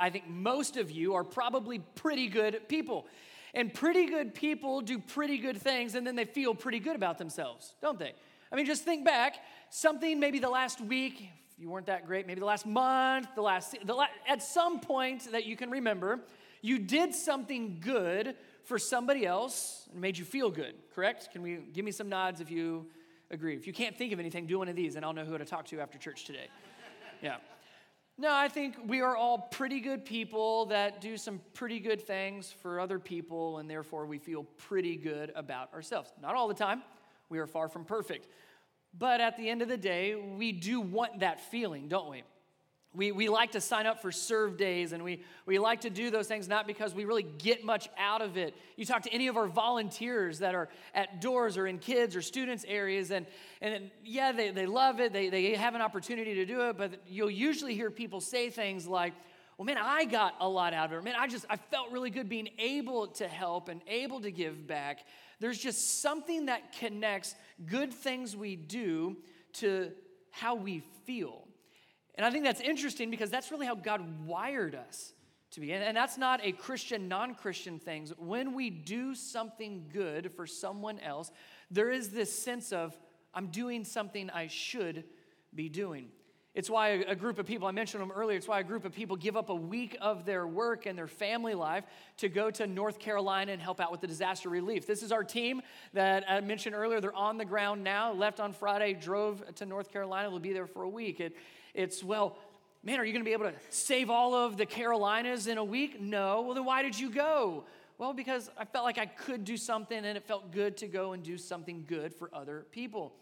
I think most of you are probably pretty good people. And pretty good people do pretty good things and then they feel pretty good about themselves, don't they? I mean, just think back something maybe the last week, if you weren't that great, maybe the last month, the last, the la- at some point that you can remember, you did something good for somebody else and made you feel good, correct? Can we give me some nods if you agree? If you can't think of anything, do one of these and I'll know who to talk to after church today. Yeah. No, I think we are all pretty good people that do some pretty good things for other people, and therefore we feel pretty good about ourselves. Not all the time, we are far from perfect. But at the end of the day, we do want that feeling, don't we? We, we like to sign up for serve days and we, we like to do those things not because we really get much out of it. You talk to any of our volunteers that are at doors or in kids or students' areas, and, and yeah, they, they love it, they, they have an opportunity to do it, but you'll usually hear people say things like, well, man, I got a lot out of it. Man, I just, I felt really good being able to help and able to give back. There's just something that connects good things we do to how we feel. And I think that's interesting because that's really how God wired us to be. And, that's not a Christian, non Christian thing. When we do something good for someone else, there is this sense of, I'm doing something I should be doing. It's why a group of people, I mentioned them earlier, it's why a group of people give up a week of their work and their family life to go to North Carolina and help out with the disaster relief. This is our team that I mentioned earlier. They're on the ground now, left on Friday, drove to North Carolina. They'll be there for a week. It, it's, well, man, are you going to be able to save all of the Carolinas in a week? No. Well, then why did you go? Well, because I felt like I could do something and it felt good to go and do something good for other people.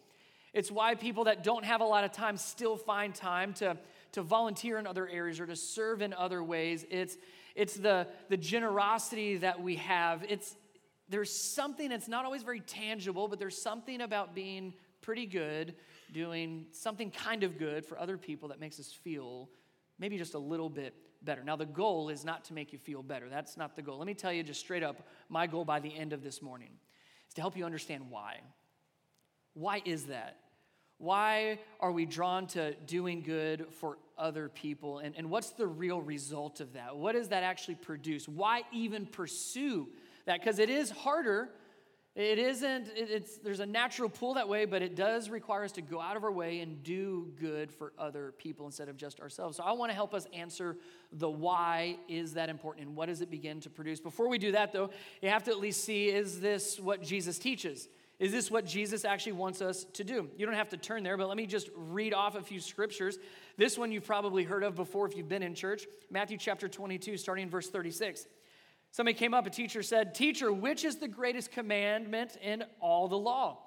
It's why people that don't have a lot of time still find time to, to volunteer in other areas or to serve in other ways. It's, it's the, the generosity that we have. It's, there's something that's not always very tangible, but there's something about being pretty good doing something kind of good for other people that makes us feel maybe just a little bit better. Now, the goal is not to make you feel better. That's not the goal. Let me tell you just straight up my goal by the end of this morning is to help you understand why. Why is that? Why are we drawn to doing good for other people? And, and what's the real result of that? What does that actually produce? Why even pursue that? Because it is harder it isn't, it's, there's a natural pull that way, but it does require us to go out of our way and do good for other people instead of just ourselves. So I want to help us answer the why is that important and what does it begin to produce. Before we do that, though, you have to at least see is this what Jesus teaches? Is this what Jesus actually wants us to do? You don't have to turn there, but let me just read off a few scriptures. This one you've probably heard of before if you've been in church Matthew chapter 22, starting in verse 36. Somebody came up, a teacher said, Teacher, which is the greatest commandment in all the law?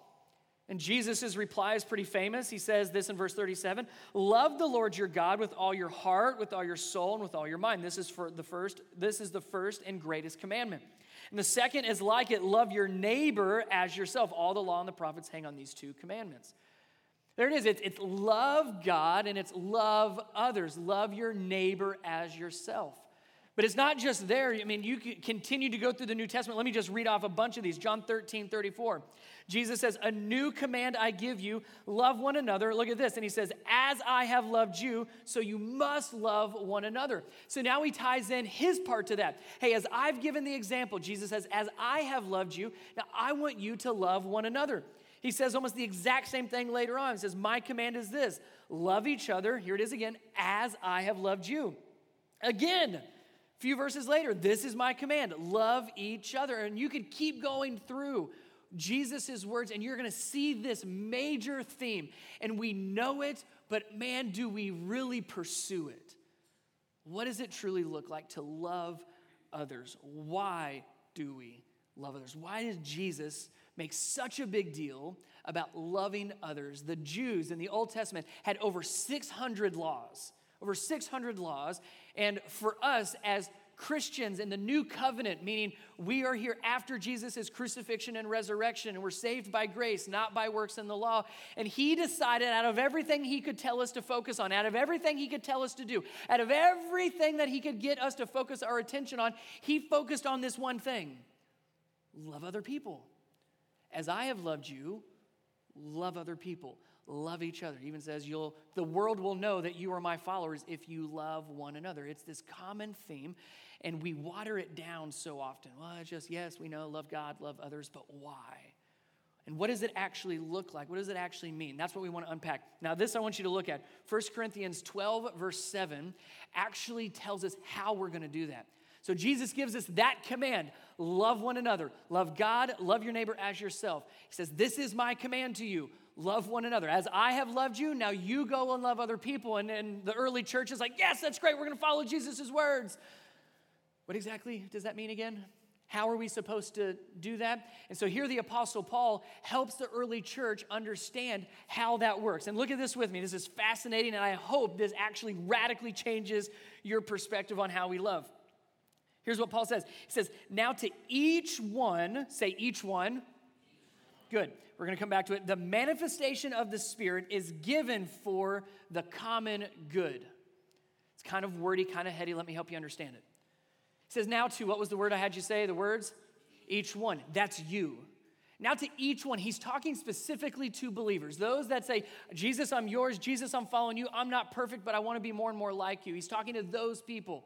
And Jesus' reply is pretty famous. He says this in verse 37 Love the Lord your God with all your heart, with all your soul, and with all your mind. This is for the first, this is the first and greatest commandment. And the second is like it, love your neighbor as yourself. All the law and the prophets hang on these two commandments. There it is. It's, it's love God and it's love others. Love your neighbor as yourself. But it's not just there. I mean, you continue to go through the New Testament. Let me just read off a bunch of these. John 13, 34. Jesus says, A new command I give you love one another. Look at this. And he says, As I have loved you, so you must love one another. So now he ties in his part to that. Hey, as I've given the example, Jesus says, As I have loved you, now I want you to love one another. He says almost the exact same thing later on. He says, My command is this love each other, here it is again, as I have loved you. Again, few verses later, this is my command love each other. And you could keep going through Jesus' words, and you're gonna see this major theme. And we know it, but man, do we really pursue it? What does it truly look like to love others? Why do we love others? Why does Jesus make such a big deal about loving others? The Jews in the Old Testament had over 600 laws over 600 laws. And for us as Christians in the new covenant, meaning we are here after Jesus' crucifixion and resurrection, and we're saved by grace, not by works in the law. And he decided out of everything he could tell us to focus on, out of everything he could tell us to do, out of everything that he could get us to focus our attention on, he focused on this one thing love other people. As I have loved you, love other people. Love each other. Even says you'll the world will know that you are my followers if you love one another. It's this common theme and we water it down so often. Well, it's just yes, we know love God, love others, but why? And what does it actually look like? What does it actually mean? That's what we want to unpack. Now, this I want you to look at. 1 Corinthians 12, verse 7, actually tells us how we're going to do that. So, Jesus gives us that command love one another, love God, love your neighbor as yourself. He says, This is my command to you love one another. As I have loved you, now you go and love other people. And, and the early church is like, Yes, that's great. We're going to follow Jesus' words. What exactly does that mean again? How are we supposed to do that? And so here the Apostle Paul helps the early church understand how that works. And look at this with me. This is fascinating, and I hope this actually radically changes your perspective on how we love. Here's what Paul says He says, Now to each one, say each one. Good. We're going to come back to it. The manifestation of the Spirit is given for the common good. It's kind of wordy, kind of heady. Let me help you understand it He says, Now to, what was the word I had you say? The words? Each one. That's you. Now, to each one, he's talking specifically to believers. Those that say, Jesus, I'm yours. Jesus, I'm following you. I'm not perfect, but I want to be more and more like you. He's talking to those people.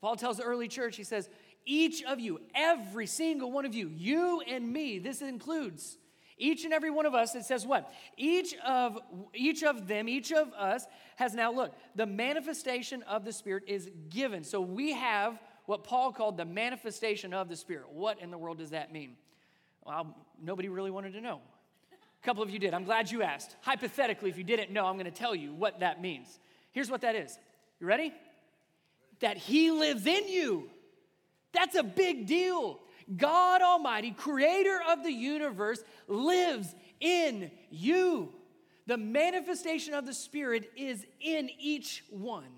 So, Paul tells the early church, he says, Each of you, every single one of you, you and me, this includes each and every one of us, it says what? Each of each of them, each of us has now look, the manifestation of the Spirit is given. So we have what Paul called the manifestation of the Spirit. What in the world does that mean? Well, nobody really wanted to know. A couple of you did. I'm glad you asked. Hypothetically, if you didn't know, I'm going to tell you what that means. Here's what that is. You ready? That He lives in you. That's a big deal. God Almighty, creator of the universe, lives in you. The manifestation of the Spirit is in each one,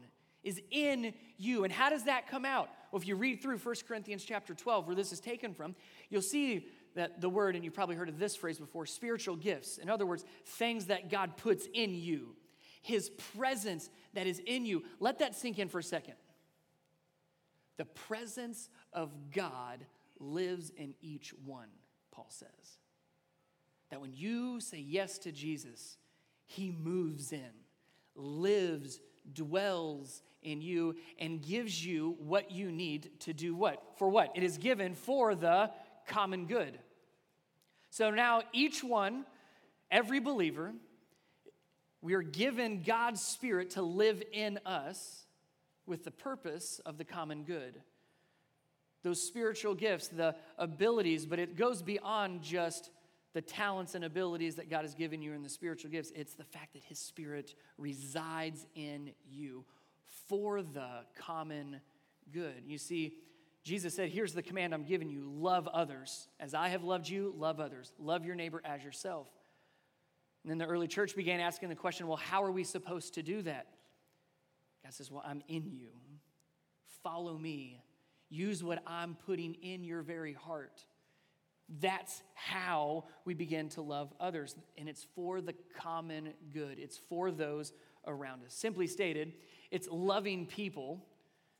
is in you. And how does that come out? Well, if you read through 1 Corinthians chapter 12, where this is taken from, you'll see that the word, and you've probably heard of this phrase before spiritual gifts. In other words, things that God puts in you, His presence that is in you. Let that sink in for a second. The presence of God lives in each one, Paul says. That when you say yes to Jesus, He moves in, lives, dwells in you and gives you what you need to do what? For what? It is given for the common good. So now, each one, every believer, we are given God's Spirit to live in us with the purpose of the common good. Those spiritual gifts, the abilities, but it goes beyond just the talents and abilities that God has given you in the spiritual gifts. It's the fact that His Spirit resides in you for the common good. You see, Jesus said, Here's the command I'm giving you love others. As I have loved you, love others. Love your neighbor as yourself. And then the early church began asking the question well, how are we supposed to do that? God says, Well, I'm in you. Follow me. Use what I'm putting in your very heart. That's how we begin to love others. And it's for the common good, it's for those around us. Simply stated, it's loving people.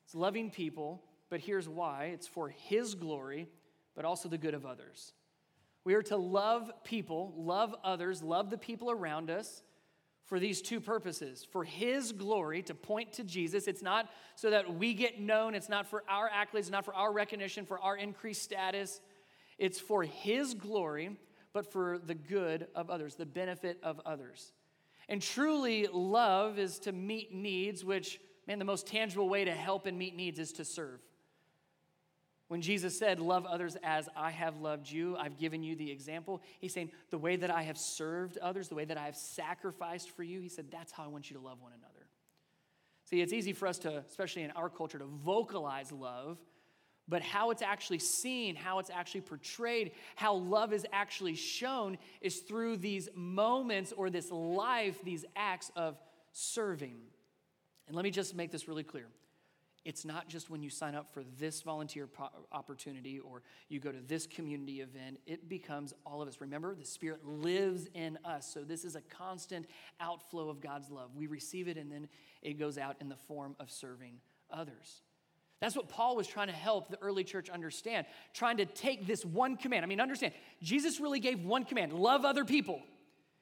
It's loving people, but here's why it's for His glory, but also the good of others. We are to love people, love others, love the people around us for these two purposes for His glory, to point to Jesus. It's not so that we get known, it's not for our accolades, not for our recognition, for our increased status. It's for His glory, but for the good of others, the benefit of others. And truly, love is to meet needs, which, man, the most tangible way to help and meet needs is to serve. When Jesus said, Love others as I have loved you, I've given you the example, he's saying, The way that I have served others, the way that I have sacrificed for you, he said, That's how I want you to love one another. See, it's easy for us to, especially in our culture, to vocalize love but how it's actually seen, how it's actually portrayed, how love is actually shown is through these moments or this life, these acts of serving. And let me just make this really clear. It's not just when you sign up for this volunteer opportunity or you go to this community event, it becomes all of us. Remember, the Spirit lives in us. So, this is a constant outflow of God's love. We receive it and then it goes out in the form of serving others. That's what Paul was trying to help the early church understand, trying to take this one command. I mean, understand, Jesus really gave one command love other people.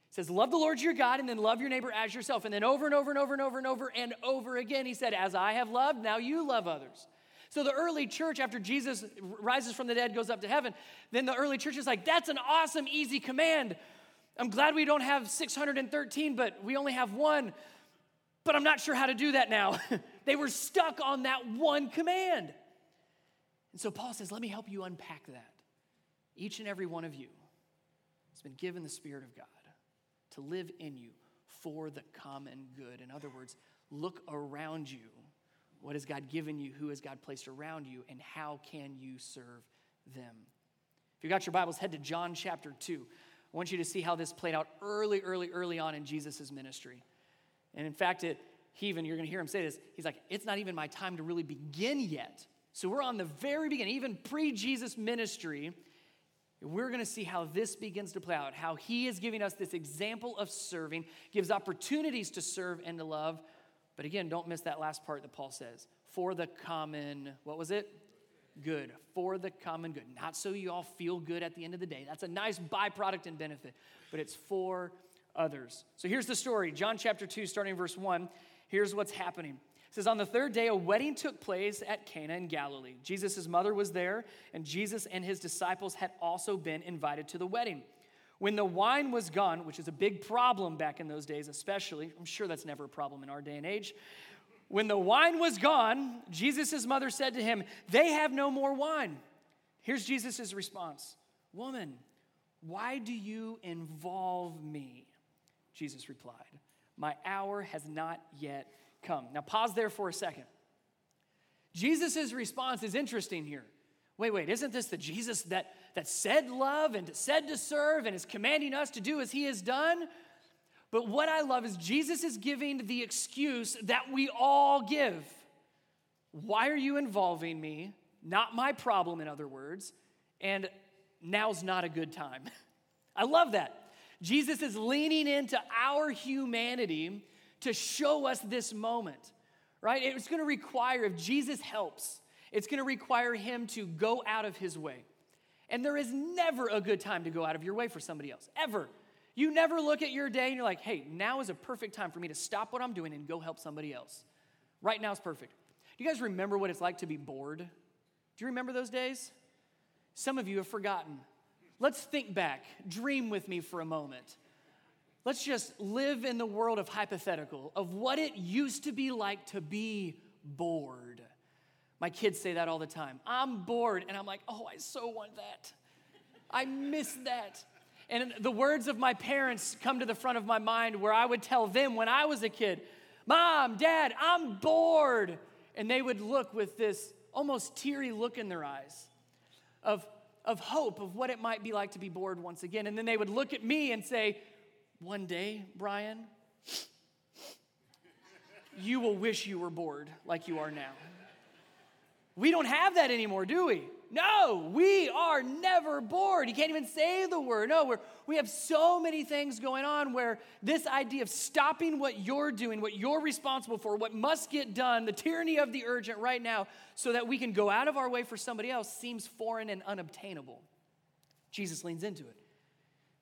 He says, Love the Lord your God, and then love your neighbor as yourself. And then over and over and over and over and over and over again, he said, As I have loved, now you love others. So the early church, after Jesus rises from the dead, goes up to heaven, then the early church is like, That's an awesome, easy command. I'm glad we don't have 613, but we only have one. But I'm not sure how to do that now. they were stuck on that one command. And so Paul says, Let me help you unpack that. Each and every one of you has been given the Spirit of God to live in you for the common good. In other words, look around you. What has God given you? Who has God placed around you? And how can you serve them? If you've got your Bibles, head to John chapter 2. I want you to see how this played out early, early, early on in Jesus' ministry. And in fact, it, he even, you're going to hear him say this, he's like, it's not even my time to really begin yet. So we're on the very beginning, even pre Jesus ministry. We're going to see how this begins to play out, how he is giving us this example of serving, gives opportunities to serve and to love. But again, don't miss that last part that Paul says for the common, what was it? Good. For the common good. Not so you all feel good at the end of the day. That's a nice byproduct and benefit, but it's for others. So here's the story John chapter 2, starting verse 1. Here's what's happening. It says, On the third day, a wedding took place at Cana in Galilee. Jesus' mother was there, and Jesus and his disciples had also been invited to the wedding. When the wine was gone, which is a big problem back in those days, especially, I'm sure that's never a problem in our day and age. When the wine was gone, Jesus' mother said to him, They have no more wine. Here's Jesus' response Woman, why do you involve me? Jesus replied, My hour has not yet come. Now, pause there for a second. Jesus' response is interesting here. Wait, wait, isn't this the Jesus that, that said love and said to serve and is commanding us to do as he has done? But what I love is Jesus is giving the excuse that we all give. Why are you involving me? Not my problem, in other words. And now's not a good time. I love that. Jesus is leaning into our humanity to show us this moment, right? It's going to require, if Jesus helps, it's going to require him to go out of his way. And there is never a good time to go out of your way for somebody else, ever. You never look at your day and you're like, hey, now is a perfect time for me to stop what I'm doing and go help somebody else. Right now is perfect. Do you guys remember what it's like to be bored? Do you remember those days? Some of you have forgotten. Let's think back. Dream with me for a moment. Let's just live in the world of hypothetical, of what it used to be like to be bored. My kids say that all the time. I'm bored. And I'm like, oh, I so want that. I miss that. And the words of my parents come to the front of my mind where I would tell them when I was a kid, Mom, Dad, I'm bored. And they would look with this almost teary look in their eyes of, of hope of what it might be like to be bored once again. And then they would look at me and say, one day, Brian, you will wish you were bored like you are now. We don't have that anymore, do we? No, we are never bored. You can't even say the word. No, we're, we have so many things going on where this idea of stopping what you're doing, what you're responsible for, what must get done, the tyranny of the urgent right now, so that we can go out of our way for somebody else seems foreign and unobtainable. Jesus leans into it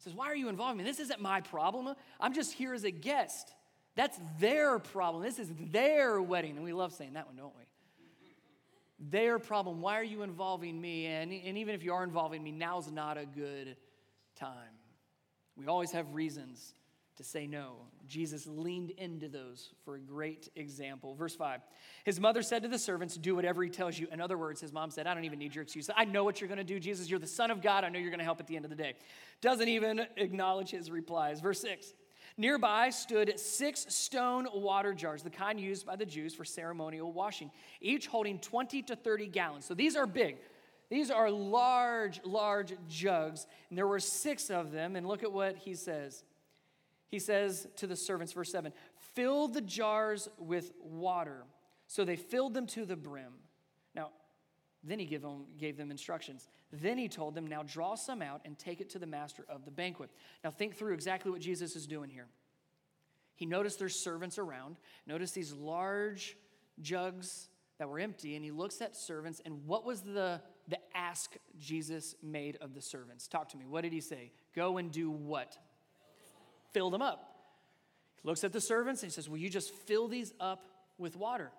says, Why are you involving me? This isn't my problem. I'm just here as a guest. That's their problem. This is their wedding. And we love saying that one, don't we? Their problem. Why are you involving me? And, and even if you are involving me, now's not a good time. We always have reasons to say no. Jesus leaned into those for a great example. Verse 5 His mother said to the servants, Do whatever he tells you. In other words, his mom said, I don't even need your excuse. I know what you're going to do, Jesus. You're the Son of God. I know you're going to help at the end of the day. Doesn't even acknowledge his replies. Verse 6 Nearby stood six stone water jars, the kind used by the Jews for ceremonial washing, each holding 20 to 30 gallons. So these are big. These are large, large jugs. And there were six of them. And look at what he says. He says to the servants, verse 7 fill the jars with water. So they filled them to the brim. Now, then he gave them, gave them instructions. Then he told them, Now draw some out and take it to the master of the banquet. Now think through exactly what Jesus is doing here. He noticed there's servants around, noticed these large jugs that were empty, and he looks at servants. And what was the, the ask Jesus made of the servants? Talk to me. What did he say? Go and do what? Filled them up. He looks at the servants and he says, Will you just fill these up with water? And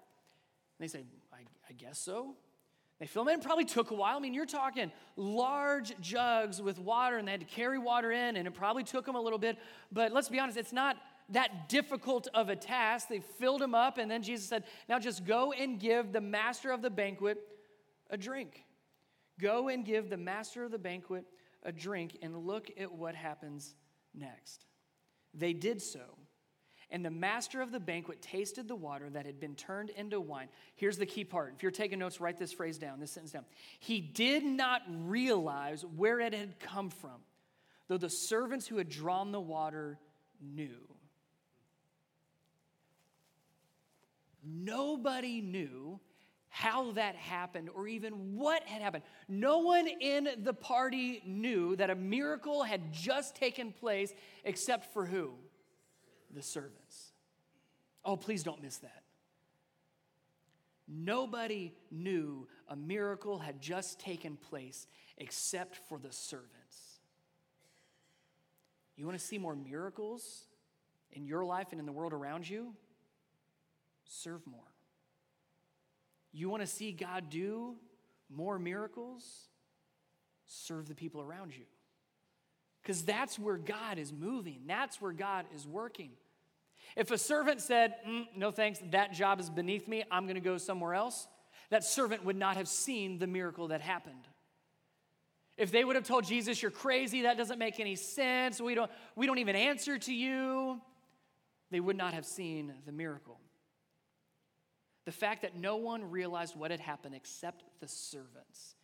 they say, I, I guess so. They fill them in. It probably took a while. I mean, you're talking large jugs with water, and they had to carry water in, and it probably took them a little bit. But let's be honest, it's not that difficult of a task. They filled them up, and then Jesus said, Now just go and give the master of the banquet a drink. Go and give the master of the banquet a drink, and look at what happens next. They did so. And the master of the banquet tasted the water that had been turned into wine. Here's the key part. If you're taking notes, write this phrase down, this sentence down. He did not realize where it had come from, though the servants who had drawn the water knew. Nobody knew how that happened or even what had happened. No one in the party knew that a miracle had just taken place except for who? the servants. Oh, please don't miss that. Nobody knew a miracle had just taken place except for the servants. You want to see more miracles in your life and in the world around you? Serve more. You want to see God do more miracles? Serve the people around you. Because that's where God is moving, that's where God is working. If a servant said, mm, No thanks, that job is beneath me, I'm going to go somewhere else, that servant would not have seen the miracle that happened. If they would have told Jesus, You're crazy, that doesn't make any sense, we don't, we don't even answer to you, they would not have seen the miracle. The fact that no one realized what had happened except the servants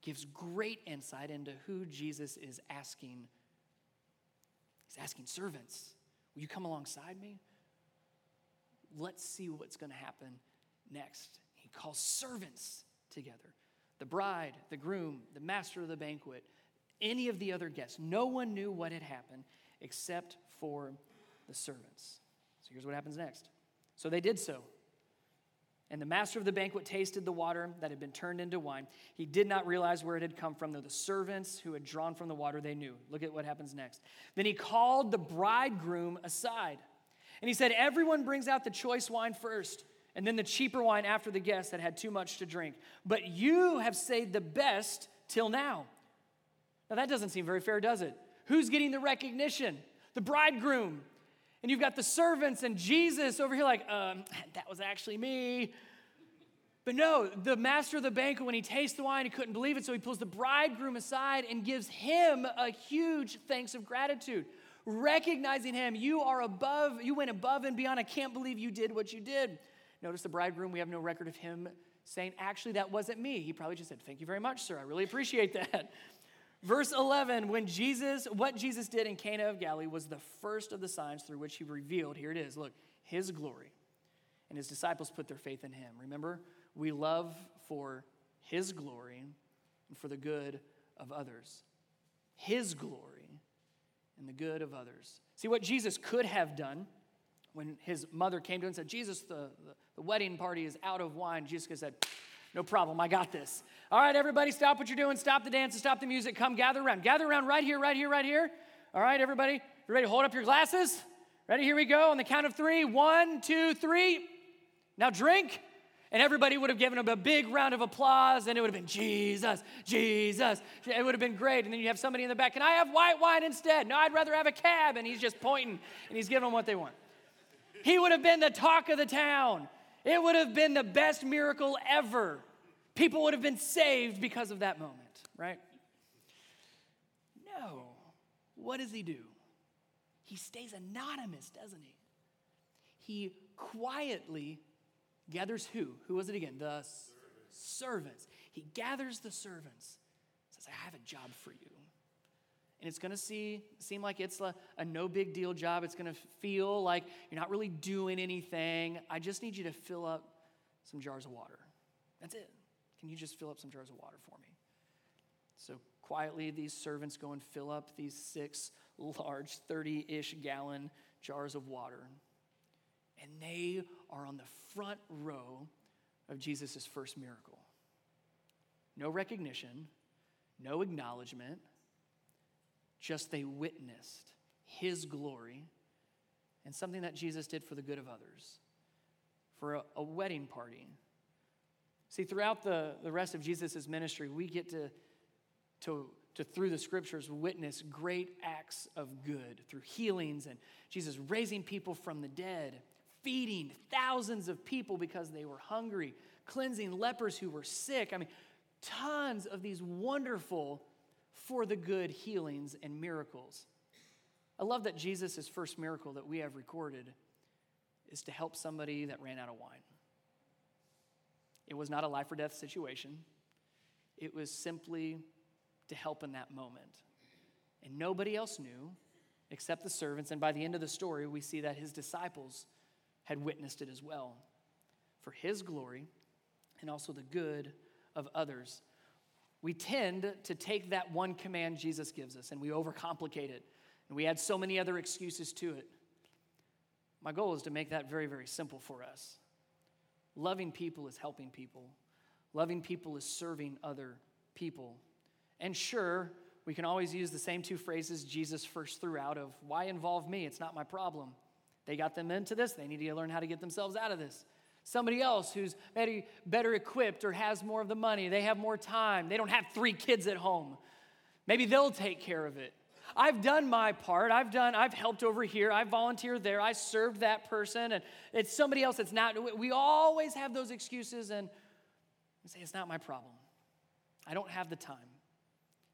gives great insight into who Jesus is asking He's asking servants, Will you come alongside me? Let's see what's going to happen next. He calls servants together the bride, the groom, the master of the banquet, any of the other guests. No one knew what had happened except for the servants. So here's what happens next. So they did so. And the master of the banquet tasted the water that had been turned into wine. He did not realize where it had come from, though the servants who had drawn from the water they knew. Look at what happens next. Then he called the bridegroom aside. And he said, Everyone brings out the choice wine first, and then the cheaper wine after the guests that had too much to drink. But you have saved the best till now. Now that doesn't seem very fair, does it? Who's getting the recognition? The bridegroom. And you've got the servants and Jesus over here, like, um, that was actually me. But no, the master of the banquet, when he tastes the wine, he couldn't believe it. So he pulls the bridegroom aside and gives him a huge thanks of gratitude, recognizing him. You are above, you went above and beyond. I can't believe you did what you did. Notice the bridegroom, we have no record of him saying, actually, that wasn't me. He probably just said, Thank you very much, sir. I really appreciate that. Verse 11, when Jesus, what Jesus did in Cana of Galilee was the first of the signs through which he revealed, here it is, look, his glory. And his disciples put their faith in him. Remember, we love for his glory and for the good of others. His glory and the good of others. See, what Jesus could have done when his mother came to him and said, Jesus, the, the, the wedding party is out of wine, Jesus could have said, no problem. I got this. All right, everybody, stop what you're doing. Stop the dance stop the music. Come gather around. Gather around right here, right here, right here. All right, everybody. You ready hold up your glasses? Ready? Here we go. On the count of three. One, two, three. Now drink. And everybody would have given him a big round of applause, and it would have been Jesus, Jesus. It would have been great. And then you have somebody in the back, can I have white wine instead? No, I'd rather have a cab. And he's just pointing and he's giving them what they want. He would have been the talk of the town. It would have been the best miracle ever. People would have been saved because of that moment, right? No. What does he do? He stays anonymous, doesn't he? He quietly gathers who? Who was it again? The servants. servants. He gathers the servants. Says, I have a job for you. And it's going to see, seem like it's a, a no big deal job. It's going to feel like you're not really doing anything. I just need you to fill up some jars of water. That's it. Can you just fill up some jars of water for me? So quietly, these servants go and fill up these six large, 30 ish gallon jars of water. And they are on the front row of Jesus' first miracle. No recognition, no acknowledgement, just they witnessed His glory, and something that Jesus did for the good of others, for a, a wedding party. See, throughout the, the rest of Jesus' ministry, we get to, to, to, through the scriptures, witness great acts of good through healings and Jesus raising people from the dead, feeding thousands of people because they were hungry, cleansing lepers who were sick. I mean, tons of these wonderful for the good healings and miracles. I love that Jesus' first miracle that we have recorded is to help somebody that ran out of wine. It was not a life or death situation, it was simply to help in that moment. And nobody else knew except the servants. And by the end of the story, we see that his disciples had witnessed it as well for his glory and also the good of others. We tend to take that one command Jesus gives us and we overcomplicate it. And we add so many other excuses to it. My goal is to make that very, very simple for us. Loving people is helping people, loving people is serving other people. And sure, we can always use the same two phrases Jesus first threw out of why involve me? It's not my problem. They got them into this, they need to learn how to get themselves out of this. Somebody else who's maybe better equipped or has more of the money, they have more time, they don't have three kids at home. Maybe they'll take care of it. I've done my part. I've done, I've helped over here. I volunteered there. I served that person. And it's somebody else that's not. We always have those excuses and say, it's not my problem. I don't have the time.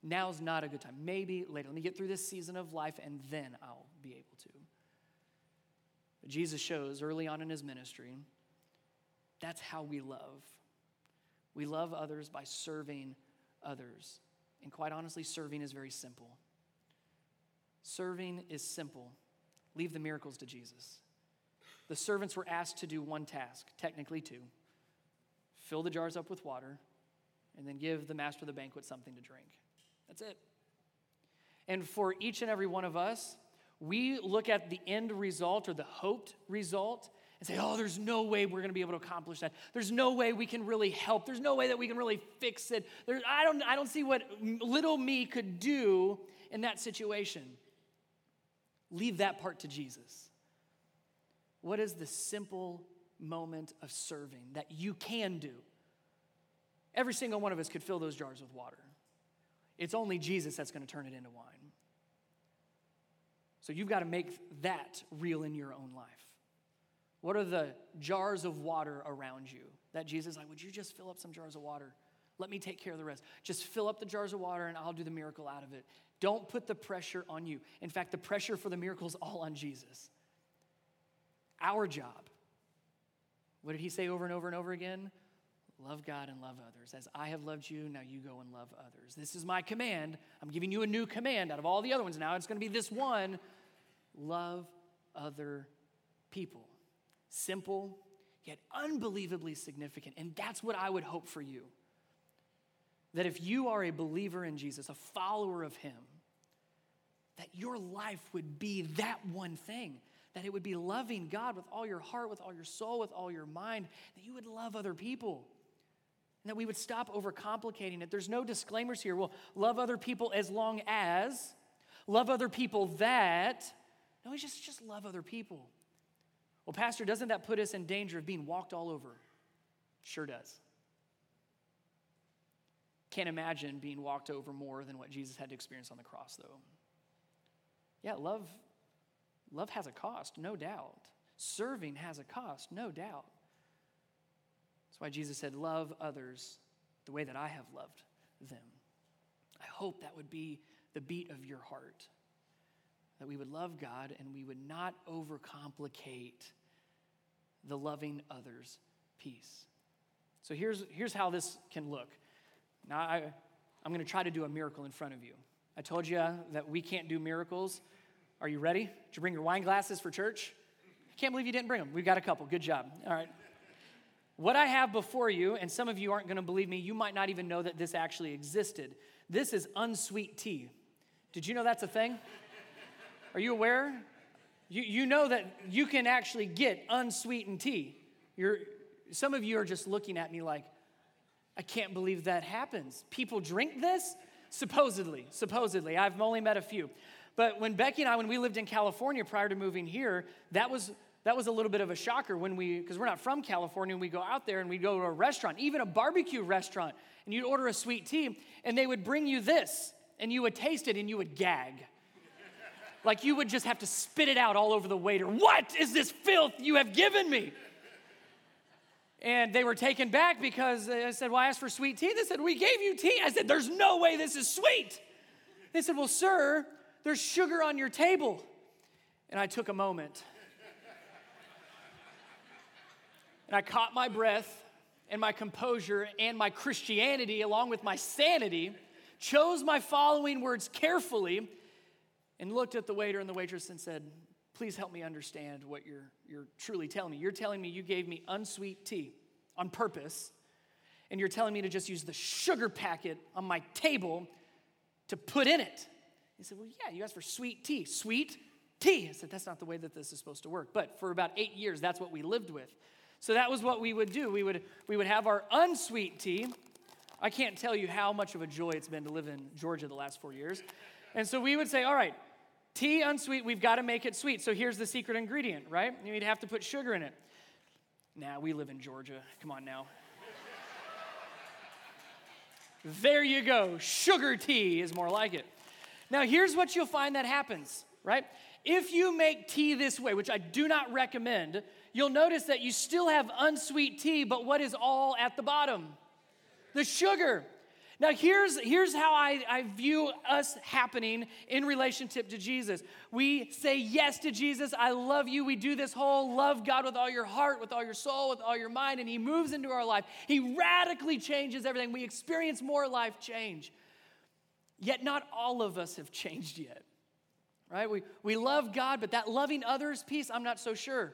Now's not a good time. Maybe later. Let me get through this season of life and then I'll be able to. But Jesus shows early on in his ministry that's how we love. We love others by serving others. And quite honestly, serving is very simple. Serving is simple. Leave the miracles to Jesus. The servants were asked to do one task, technically two fill the jars up with water, and then give the master of the banquet something to drink. That's it. And for each and every one of us, we look at the end result or the hoped result and say, oh, there's no way we're going to be able to accomplish that. There's no way we can really help. There's no way that we can really fix it. There, I, don't, I don't see what little me could do in that situation. Leave that part to Jesus. What is the simple moment of serving that you can do? Every single one of us could fill those jars with water. It's only Jesus that's going to turn it into wine. So you've got to make that real in your own life. What are the jars of water around you that Jesus like, would you just fill up some jars of water? Let me take care of the rest. Just fill up the jars of water and I'll do the miracle out of it. Don't put the pressure on you. In fact, the pressure for the miracle is all on Jesus. Our job. What did he say over and over and over again? Love God and love others. As I have loved you, now you go and love others. This is my command. I'm giving you a new command out of all the other ones. Now it's going to be this one love other people. Simple, yet unbelievably significant. And that's what I would hope for you that if you are a believer in Jesus, a follower of Him, that your life would be that one thing. That it would be loving God with all your heart, with all your soul, with all your mind, that you would love other people. And that we would stop overcomplicating it. There's no disclaimers here. Well, love other people as long as, love other people that. No, we just, just love other people. Well, Pastor, doesn't that put us in danger of being walked all over? Sure does. Can't imagine being walked over more than what Jesus had to experience on the cross, though. Yeah, love, love has a cost, no doubt. Serving has a cost, no doubt. That's why Jesus said, Love others the way that I have loved them. I hope that would be the beat of your heart. That we would love God and we would not overcomplicate the loving others piece. So here's, here's how this can look. Now, I, I'm going to try to do a miracle in front of you. I told you that we can't do miracles. Are you ready? Did you bring your wine glasses for church? I can't believe you didn't bring them. We've got a couple. Good job. All right. What I have before you, and some of you aren't going to believe me, you might not even know that this actually existed. This is unsweet tea. Did you know that's a thing? Are you aware? You, you know that you can actually get unsweetened tea. You're, some of you are just looking at me like, I can't believe that happens. People drink this? Supposedly, supposedly. I've only met a few. But when Becky and I, when we lived in California prior to moving here, that was that was a little bit of a shocker when we, because we're not from California, and we go out there and we go to a restaurant, even a barbecue restaurant, and you'd order a sweet tea, and they would bring you this, and you would taste it and you would gag. Like you would just have to spit it out all over the waiter. What is this filth you have given me? And they were taken back because uh, I said, Well, I asked for sweet tea. They said, We gave you tea. I said, There's no way this is sweet. They said, Well, sir, there's sugar on your table. And I took a moment. and I caught my breath and my composure and my Christianity, along with my sanity, chose my following words carefully, and looked at the waiter and the waitress and said, Please help me understand what you're, you're truly telling me. You're telling me you gave me unsweet tea on purpose, and you're telling me to just use the sugar packet on my table to put in it. He said, Well, yeah, you asked for sweet tea. Sweet tea. I said, That's not the way that this is supposed to work. But for about eight years, that's what we lived with. So that was what we would do. We would, we would have our unsweet tea. I can't tell you how much of a joy it's been to live in Georgia the last four years. And so we would say, All right, Tea unsweet, we've got to make it sweet. So here's the secret ingredient, right? You'd have to put sugar in it. Now, nah, we live in Georgia. Come on now. there you go. Sugar tea is more like it. Now, here's what you'll find that happens, right? If you make tea this way, which I do not recommend, you'll notice that you still have unsweet tea, but what is all at the bottom? The sugar. Now, here's, here's how I, I view us happening in relationship to Jesus. We say yes to Jesus. I love you. We do this whole love God with all your heart, with all your soul, with all your mind, and He moves into our life. He radically changes everything. We experience more life change. Yet, not all of us have changed yet, right? We, we love God, but that loving others piece, I'm not so sure.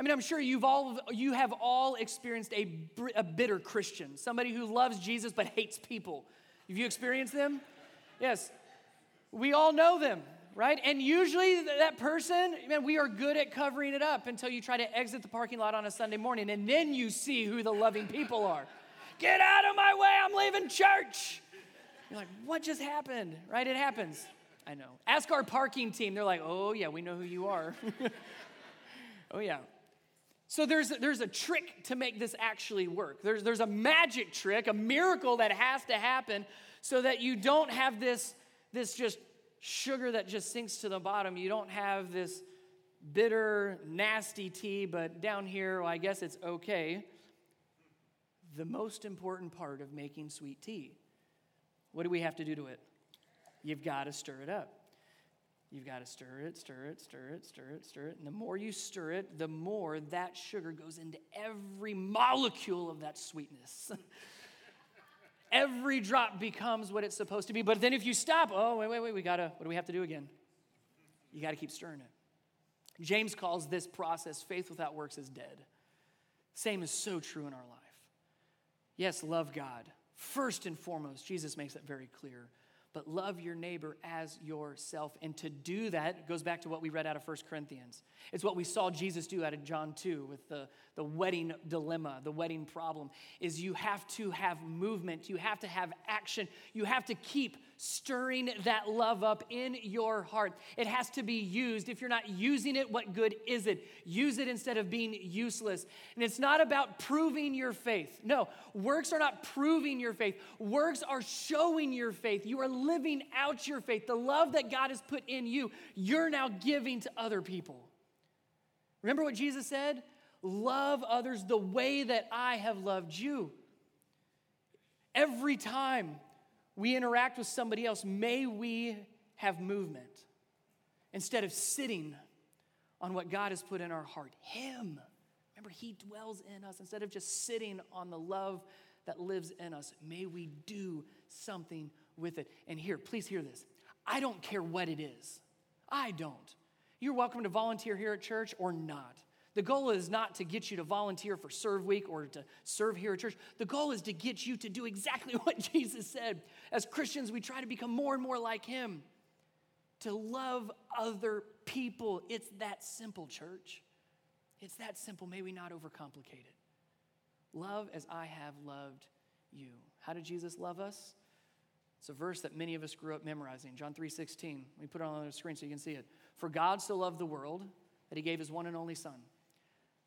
I mean, I'm sure you've all, you have all experienced a, a bitter Christian, somebody who loves Jesus but hates people. Have you experienced them? Yes. We all know them, right? And usually that person, man, we are good at covering it up until you try to exit the parking lot on a Sunday morning, and then you see who the loving people are. Get out of my way, I'm leaving church. You're like, what just happened? Right? It happens. I know. Ask our parking team. They're like, oh, yeah, we know who you are. oh, yeah. So there's, there's a trick to make this actually work. There's, there's a magic trick, a miracle that has to happen so that you don't have this, this just sugar that just sinks to the bottom. You don't have this bitter, nasty tea, but down here, well, I guess it's okay. The most important part of making sweet tea, what do we have to do to it? You've got to stir it up. You've got to stir it, stir it, stir it, stir it, stir it. And the more you stir it, the more that sugar goes into every molecule of that sweetness. every drop becomes what it's supposed to be. But then if you stop, oh, wait, wait, wait, we got to, what do we have to do again? You got to keep stirring it. James calls this process faith without works is dead. Same is so true in our life. Yes, love God. First and foremost, Jesus makes it very clear but love your neighbor as yourself. And to do that goes back to what we read out of 1 Corinthians. It's what we saw Jesus do out of John 2 with the, the wedding dilemma, the wedding problem, is you have to have movement, you have to have action, you have to keep stirring that love up in your heart. It has to be used. If you're not using it, what good is it? Use it instead of being useless. And it's not about proving your faith. No, works are not proving your faith, works are showing your faith. You are living out your faith. The love that God has put in you, you're now giving to other people. Remember what Jesus said? Love others the way that I have loved you. Every time we interact with somebody else, may we have movement instead of sitting on what God has put in our heart. Him. Remember, He dwells in us. Instead of just sitting on the love that lives in us, may we do something with it. And here, please hear this. I don't care what it is. I don't. You're welcome to volunteer here at church or not. The goal is not to get you to volunteer for Serve Week or to serve here at church. The goal is to get you to do exactly what Jesus said. As Christians, we try to become more and more like Him, to love other people. It's that simple, church. It's that simple. May we not overcomplicate it. Love as I have loved you. How did Jesus love us? It's a verse that many of us grew up memorizing. John 3:16. We put it on the screen so you can see it. For God so loved the world that he gave his one and only son,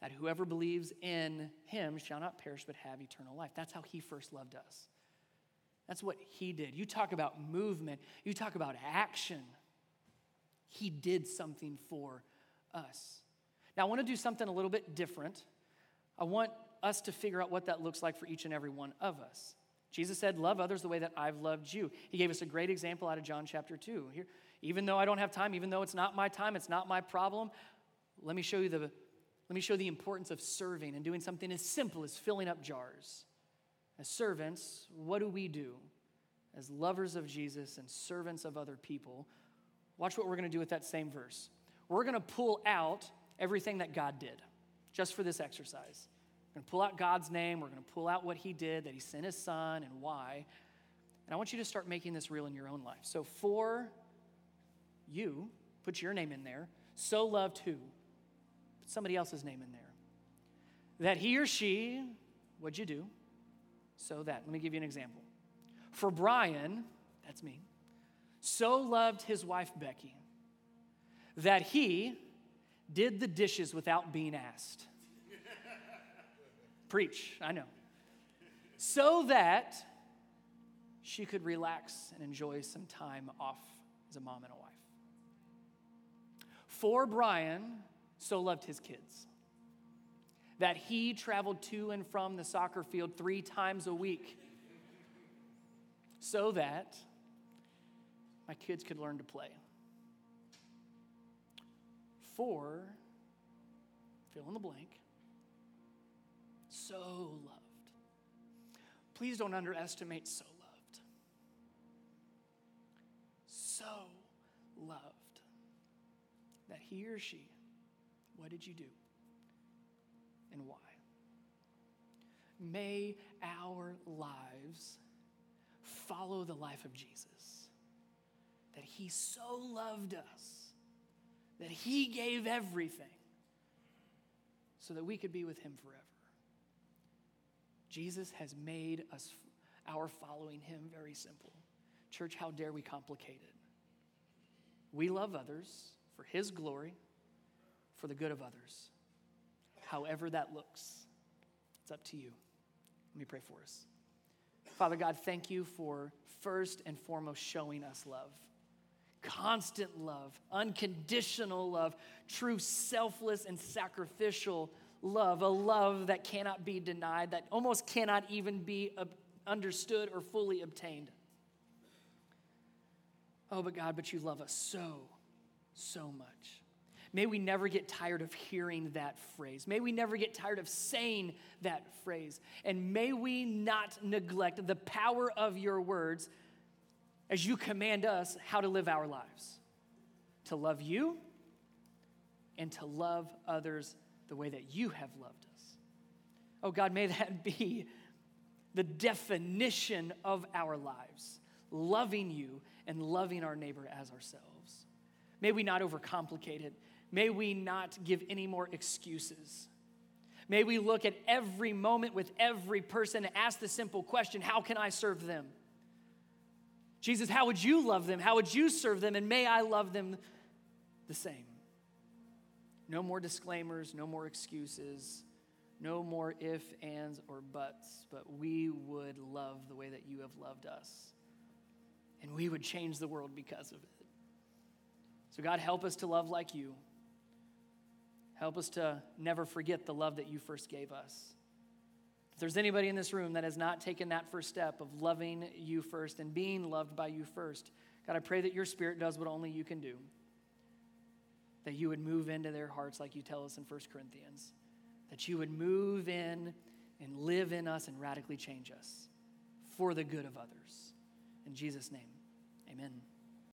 that whoever believes in him shall not perish but have eternal life. That's how he first loved us. That's what he did. You talk about movement, you talk about action. He did something for us. Now, I want to do something a little bit different. I want us to figure out what that looks like for each and every one of us. Jesus said, Love others the way that I've loved you. He gave us a great example out of John chapter 2. Here, even though I don't have time, even though it's not my time, it's not my problem, let me show you the, let me show the importance of serving and doing something as simple as filling up jars. As servants, what do we do? As lovers of Jesus and servants of other people, watch what we're going to do with that same verse. We're going to pull out everything that God did just for this exercise. We're going to pull out God's name. We're going to pull out what He did, that He sent His Son, and why. And I want you to start making this real in your own life. So, for you, put your name in there. So loved who? Somebody else's name in there. That he or she, what'd you do? So that. Let me give you an example. For Brian, that's me, so loved his wife Becky that he did the dishes without being asked. Preach, I know. So that she could relax and enjoy some time off as a mom and a wife. For Brian, so loved his kids that he traveled to and from the soccer field three times a week so that my kids could learn to play. For, fill in the blank, so loved. Please don't underestimate so loved. So loved that he or she, what did you do and why? May our lives follow the life of Jesus. That he so loved us that he gave everything so that we could be with him forever. Jesus has made us, our following him, very simple. Church, how dare we complicate it? We love others for his glory, for the good of others. However that looks, it's up to you. Let me pray for us. Father God, thank you for first and foremost showing us love constant love, unconditional love, true selfless and sacrificial love, a love that cannot be denied, that almost cannot even be understood or fully obtained. Oh, but God, but you love us so, so much. May we never get tired of hearing that phrase. May we never get tired of saying that phrase. And may we not neglect the power of your words as you command us how to live our lives to love you and to love others the way that you have loved us. Oh God, may that be the definition of our lives loving you and loving our neighbor as ourselves. May we not overcomplicate it. May we not give any more excuses. May we look at every moment with every person and ask the simple question how can I serve them? Jesus, how would you love them? How would you serve them? And may I love them the same. No more disclaimers, no more excuses, no more if, ands, or buts, but we would love the way that you have loved us. And we would change the world because of it. So, God, help us to love like you. Help us to never forget the love that you first gave us. If there's anybody in this room that has not taken that first step of loving you first and being loved by you first, God, I pray that your spirit does what only you can do. That you would move into their hearts like you tell us in 1 Corinthians. That you would move in and live in us and radically change us for the good of others. In Jesus' name, amen.